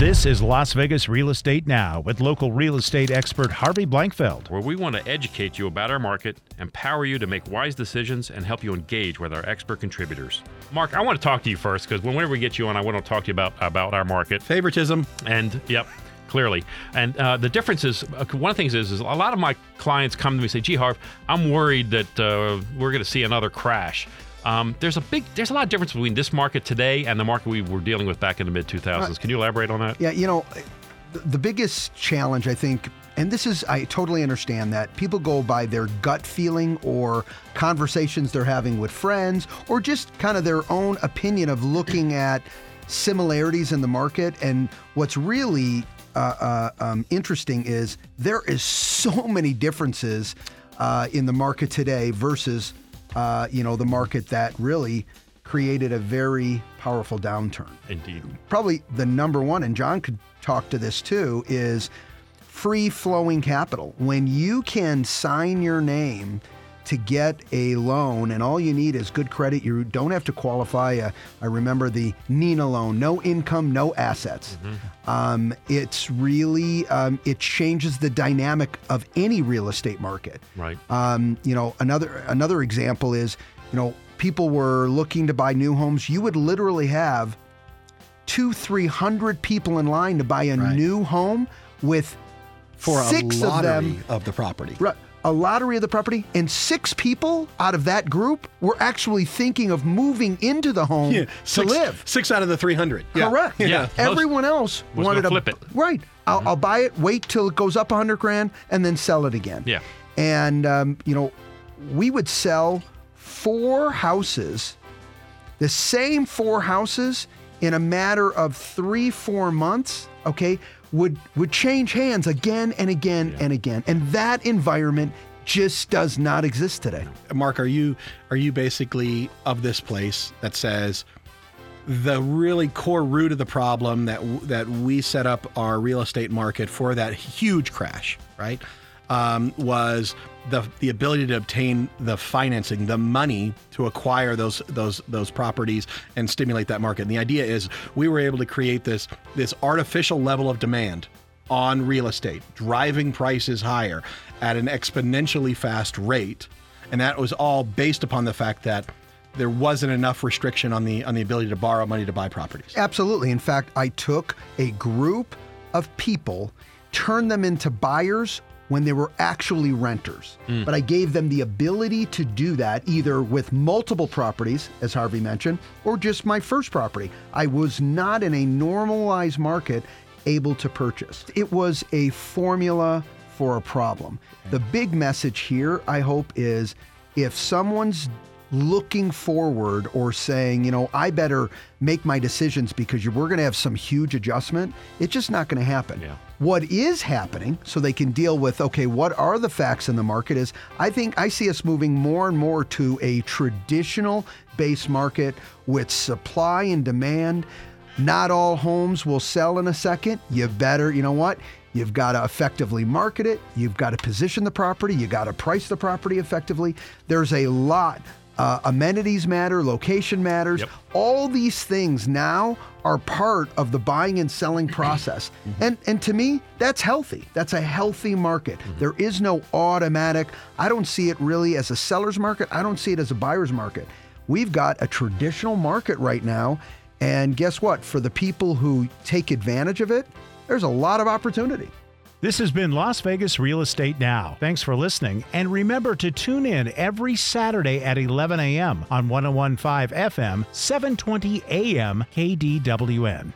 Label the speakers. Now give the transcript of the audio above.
Speaker 1: This is Las Vegas Real Estate Now with local real estate expert Harvey Blankfeld.
Speaker 2: where we want to educate you about our market, empower you to make wise decisions, and help you engage with our expert contributors. Mark, I want to talk to you first because whenever we get you on, I want to talk to you about about our market.
Speaker 3: Favoritism.
Speaker 2: And yep, clearly. And uh, the difference is uh, one of the things is, is a lot of my clients come to me and say, "Gee, Harv, I'm worried that uh, we're going to see another crash." Um, there's a big, there's a lot of difference between this market today and the market we were dealing with back in the mid 2000s. Can you elaborate on that?
Speaker 4: Yeah, you know, the- the biggest challenge, I think, and this is, I totally understand that people go by their gut feeling or conversations they're having with friends or just kind of their own opinion of looking at similarities in the market. And what's really uh, uh, um, interesting is there is so many differences uh, in the market today versus, uh, you know, the market that really created a very powerful downturn
Speaker 2: Indeed.
Speaker 4: probably the number one, and John could talk to this too, is free flowing capital. When you can sign your name to get a loan, and all you need is good credit, you don't have to qualify. Uh, I remember the Nina loan, no income, no assets. Um, it's really, um, it changes the dynamic of any real estate market.
Speaker 2: Right.
Speaker 4: Um, you know, another another example is, you know, people were looking to buy new homes. You would literally have two, three hundred people in line to buy a
Speaker 3: Right.
Speaker 4: new home with
Speaker 3: For
Speaker 4: six
Speaker 3: a
Speaker 4: of them.
Speaker 3: of the property.
Speaker 4: Right, a lottery of the property, and six people out of that group were actually thinking of moving into the home
Speaker 3: Yeah,
Speaker 4: to live.
Speaker 3: Six out of the 300. Yeah.
Speaker 4: Correct.
Speaker 2: Yeah. Most-
Speaker 4: Everyone else
Speaker 2: was
Speaker 4: wanted
Speaker 2: gonna
Speaker 4: to
Speaker 2: flip it.
Speaker 4: Right. I'll, I'll buy it, wait till it goes up a hundred grand, and then sell it again.
Speaker 2: Yeah.
Speaker 4: And um, you know, we would sell four houses, the same four houses, in a matter of three, four months. Okay, would would change hands again and again and again, and that environment just does not exist today.
Speaker 3: Mark, are you are you basically of this place that says the really core root of the problem that that we set up our real estate market for that huge crash, right? Um, was the the ability to obtain the financing, the money to acquire those those those properties and stimulate that market. And the idea is we were able to create this this artificial level of demand on real estate, driving prices higher at an exponentially fast rate. And that was all based upon the fact that there wasn't enough restriction on the on the ability to borrow money to buy properties.
Speaker 4: Absolutely. In fact, I took a group of people, turned them into buyers when they were actually renters. Mm. But I gave them the ability to do that either with multiple properties, as Harvey mentioned, or just my first property. I was not in a normalized market able to purchase. It was a formula for a problem. The big message here, I hope, is if someone's looking forward or saying, you know, I better make my decisions because we're going to have some huge adjustment, it's just not going to happen.
Speaker 2: Yeah.
Speaker 4: What is happening so they can deal with, okay, what are the facts in the market is I think I see us moving more and more to a traditional base market with supply and demand. Not all homes will sell in a second. You better, you know what? You've got to effectively market it. You've got to position the property. You got to price the property effectively. There's a lot. Uh, amenities matter, location matters.
Speaker 2: Yep.
Speaker 4: All these things now are part of the buying and selling process. And and to me, that's healthy. That's a healthy market. There is no automatic. I don't see it really as a seller's market. I don't see it as a buyer's market. We've got a traditional market right now, and guess what? For the people who take advantage of it, there's a lot of opportunity.
Speaker 1: This has been Las Vegas Real Estate Now. Thanks for listening. And remember to tune in every Saturday at 11 a.m. on 1015 FM, 720 AM KDWN.